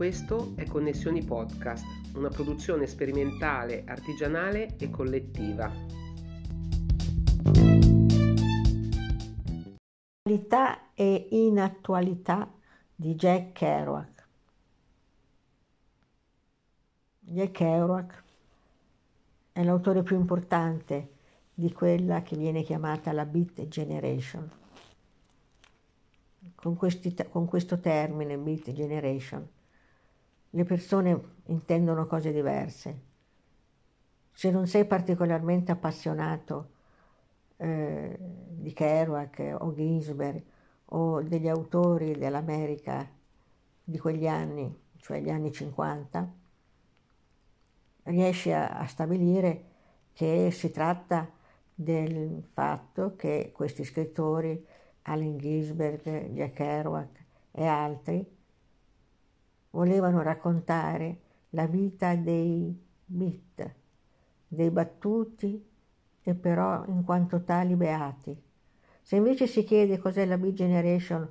Questo è Connessioni Podcast, una produzione sperimentale, artigianale e collettiva. Attualità e inattualità di Jack Kerouac. Jack Kerouac è l'autore più importante di quella che viene chiamata la Beat Generation con, questi, con questo termine, Beat Generation, le persone intendono cose diverse. Se non sei particolarmente appassionato eh, di Kerouac o Ginsberg o degli autori dell'America di quegli anni, cioè gli anni 50, riesci a, a stabilire che si tratta del fatto che questi scrittori Allen Ginsberg, Jack Kerouac e altri, volevano raccontare la vita dei beat, dei battuti e però in quanto tali beati. Se invece si chiede cos'è la Beat Generation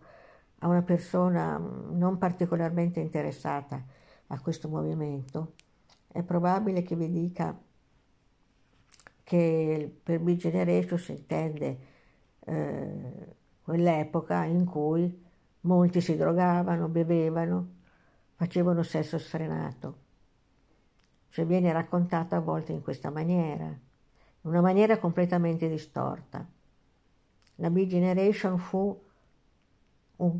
a una persona non particolarmente interessata a questo movimento, è probabile che vi dica che per Beat Generation si intende eh, quell'epoca in cui molti si drogavano, bevevano, facevano sesso sfrenato. Cioè viene raccontata a volte in questa maniera, in una maniera completamente distorta. La Big Generation fu un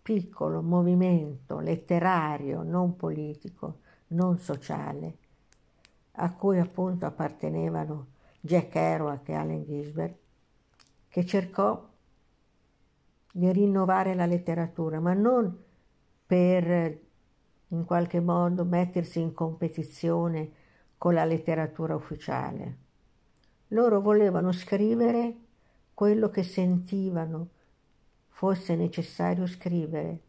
piccolo movimento letterario, non politico, non sociale, a cui appunto appartenevano Jack Kerouac e Allen Ginsberg, che cercò di rinnovare la letteratura, ma non per in qualche modo mettersi in competizione con la letteratura ufficiale. Loro volevano scrivere quello che sentivano fosse necessario scrivere.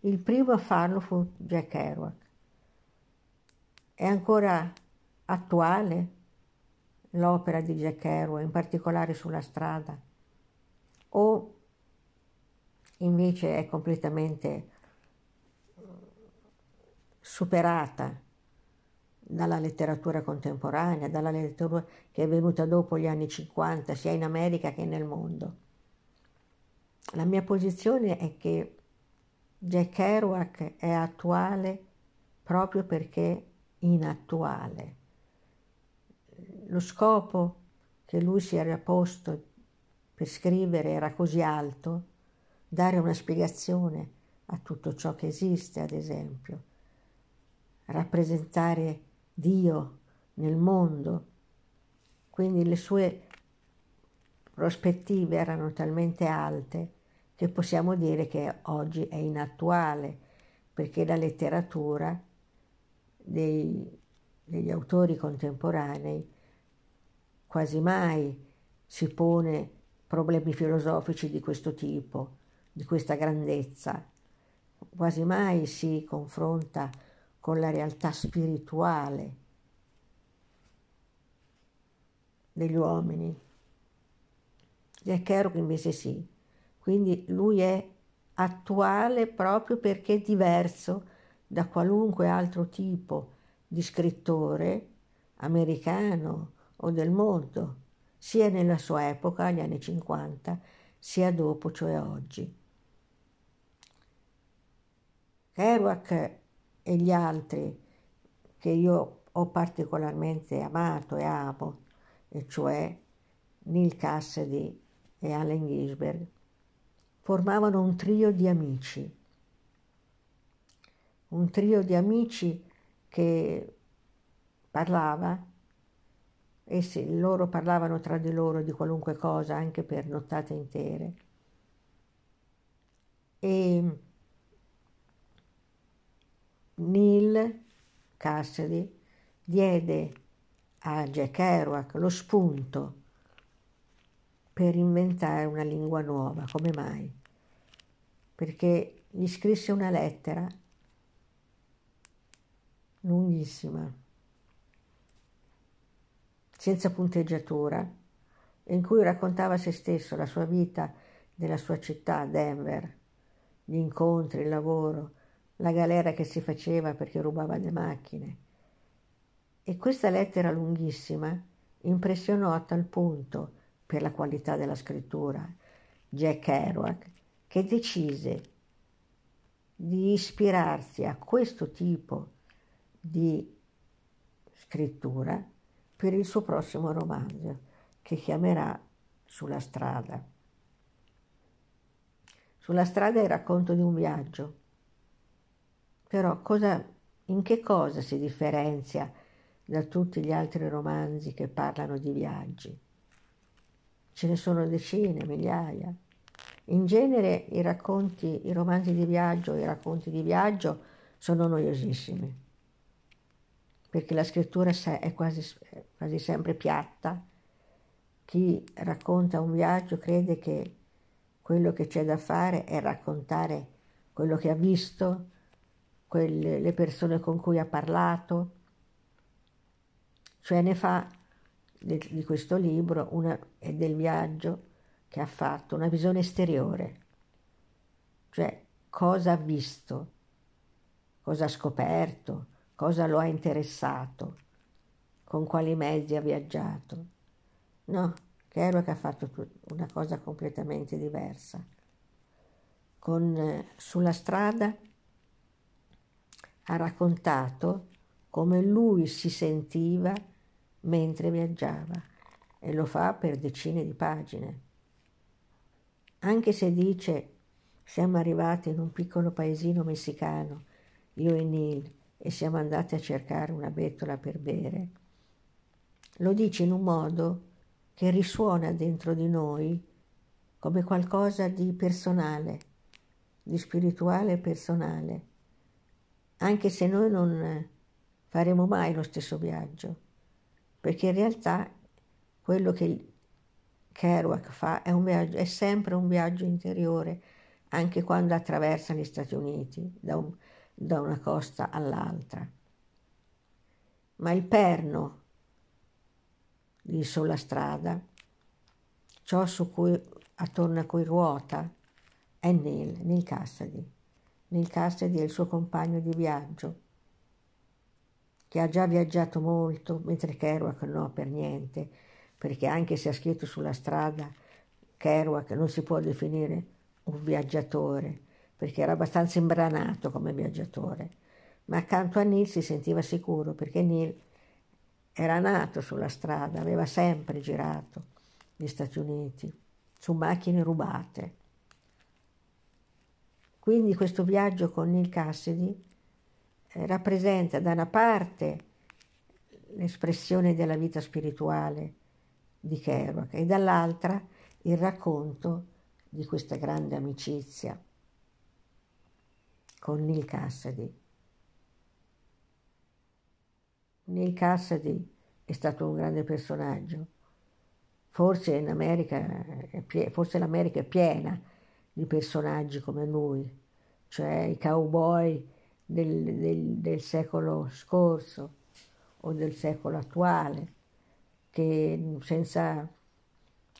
Il primo a farlo fu Jack Kerouac. È ancora attuale l'opera di Jack Kerouac, in particolare sulla strada o invece è completamente superata dalla letteratura contemporanea, dalla letteratura che è venuta dopo gli anni 50, sia in America che nel mondo. La mia posizione è che Jack Kerouac è attuale proprio perché inattuale. Lo scopo che lui si era posto per scrivere era così alto, dare una spiegazione a tutto ciò che esiste, ad esempio, rappresentare Dio nel mondo. Quindi le sue prospettive erano talmente alte che possiamo dire che oggi è inattuale, perché la letteratura dei, degli autori contemporanei quasi mai si pone problemi filosofici di questo tipo, di questa grandezza. Quasi mai si confronta con la realtà spirituale degli uomini. Jack Kerouac invece sì, quindi lui è attuale proprio perché è diverso da qualunque altro tipo di scrittore americano o del mondo sia nella sua epoca, agli anni 50, sia dopo, cioè oggi. Kerouac e gli altri che io ho particolarmente amato e amo, e cioè Neil Cassidy e Allen Ginsberg, formavano un trio di amici, un trio di amici che parlava Essi loro parlavano tra di loro di qualunque cosa, anche per nottate intere. E Neil Cassidy diede a Jack Kerouac lo spunto per inventare una lingua nuova. Come mai? Perché gli scrisse una lettera lunghissima senza punteggiatura, in cui raccontava se stesso, la sua vita nella sua città, Denver, gli incontri, il lavoro, la galera che si faceva perché rubava le macchine. E questa lettera lunghissima impressionò a tal punto, per la qualità della scrittura, Jack Kerouac, che decise di ispirarsi a questo tipo di scrittura per il suo prossimo romanzo, che chiamerà Sulla strada. Sulla strada è il racconto di un viaggio. Però cosa, in che cosa si differenzia da tutti gli altri romanzi che parlano di viaggi? Ce ne sono decine, migliaia. In genere i racconti, i romanzi di viaggio, i racconti di viaggio sono noiosissimi, perché la scrittura è quasi, quasi sempre piatta. Chi racconta un viaggio crede che quello che c'è da fare è raccontare quello che ha visto, quelle, le persone con cui ha parlato, cioè ne fa di questo libro una, e del viaggio che ha fatto una visione esteriore, cioè cosa ha visto, cosa ha scoperto, cosa lo ha interessato, con quali mezzi ha viaggiato. No, Kerouac ha fatto una cosa completamente diversa. Con, eh, sulla strada ha raccontato come lui si sentiva mentre viaggiava e lo fa per decine di pagine. Anche se dice siamo arrivati in un piccolo paesino messicano, io e Neil, e siamo andati a cercare una bettola per bere, lo dice in un modo che risuona dentro di noi come qualcosa di personale, di spirituale e personale anche se noi non faremo mai lo stesso viaggio, perché in realtà quello che Kerouac fa è, viaggio, è sempre un viaggio interiore, anche quando attraversa gli Stati Uniti, da, un, da una costa all'altra. Ma il perno di sulla strada, ciò su cui, attorno a cui ruota, è Neil, Neil Cassidy. Cassidy è il suo compagno di viaggio, che ha già viaggiato molto, mentre Kerouac no, per niente, perché anche se ha scritto sulla strada, Kerouac non si può definire un viaggiatore, perché era abbastanza imbranato come viaggiatore, ma accanto a Neil si sentiva sicuro, perché Neil era nato sulla strada, aveva sempre girato gli Stati Uniti, su macchine rubate. Quindi questo viaggio con Neil Cassidy eh, rappresenta da una parte l'espressione della vita spirituale di Kerouac e dall'altra il racconto di questa grande amicizia con Neil Cassidy. Neil Cassidy è stato un grande personaggio. Forse, forse l'America è piena di personaggi come lui, cioè i cowboy del, del, del secolo scorso o del secolo attuale, che senza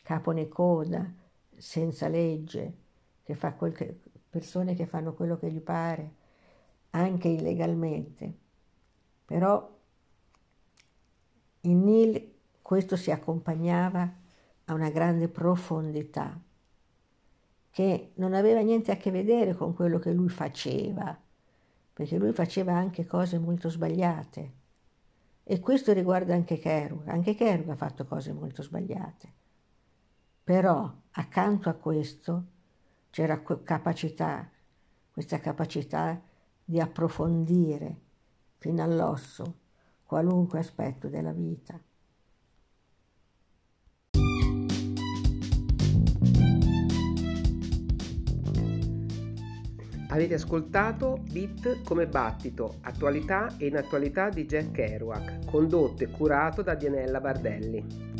capo né coda, senza legge, che fa quel che, persone che fanno quello che gli pare, anche illegalmente. Però in Neil questo si accompagnava a una grande profondità che non aveva niente a che vedere con quello che lui faceva, perché lui faceva anche cose molto sbagliate. E questo riguarda anche Kerouac, anche Kerouac ha fatto cose molto sbagliate. Però accanto a questo c'era capacità, questa capacità di approfondire fino all'osso qualunque aspetto della vita. Avete ascoltato Bit come battito, attualità e inattualità di Jack Kerouac, condotto e curato da Dianella Bardelli.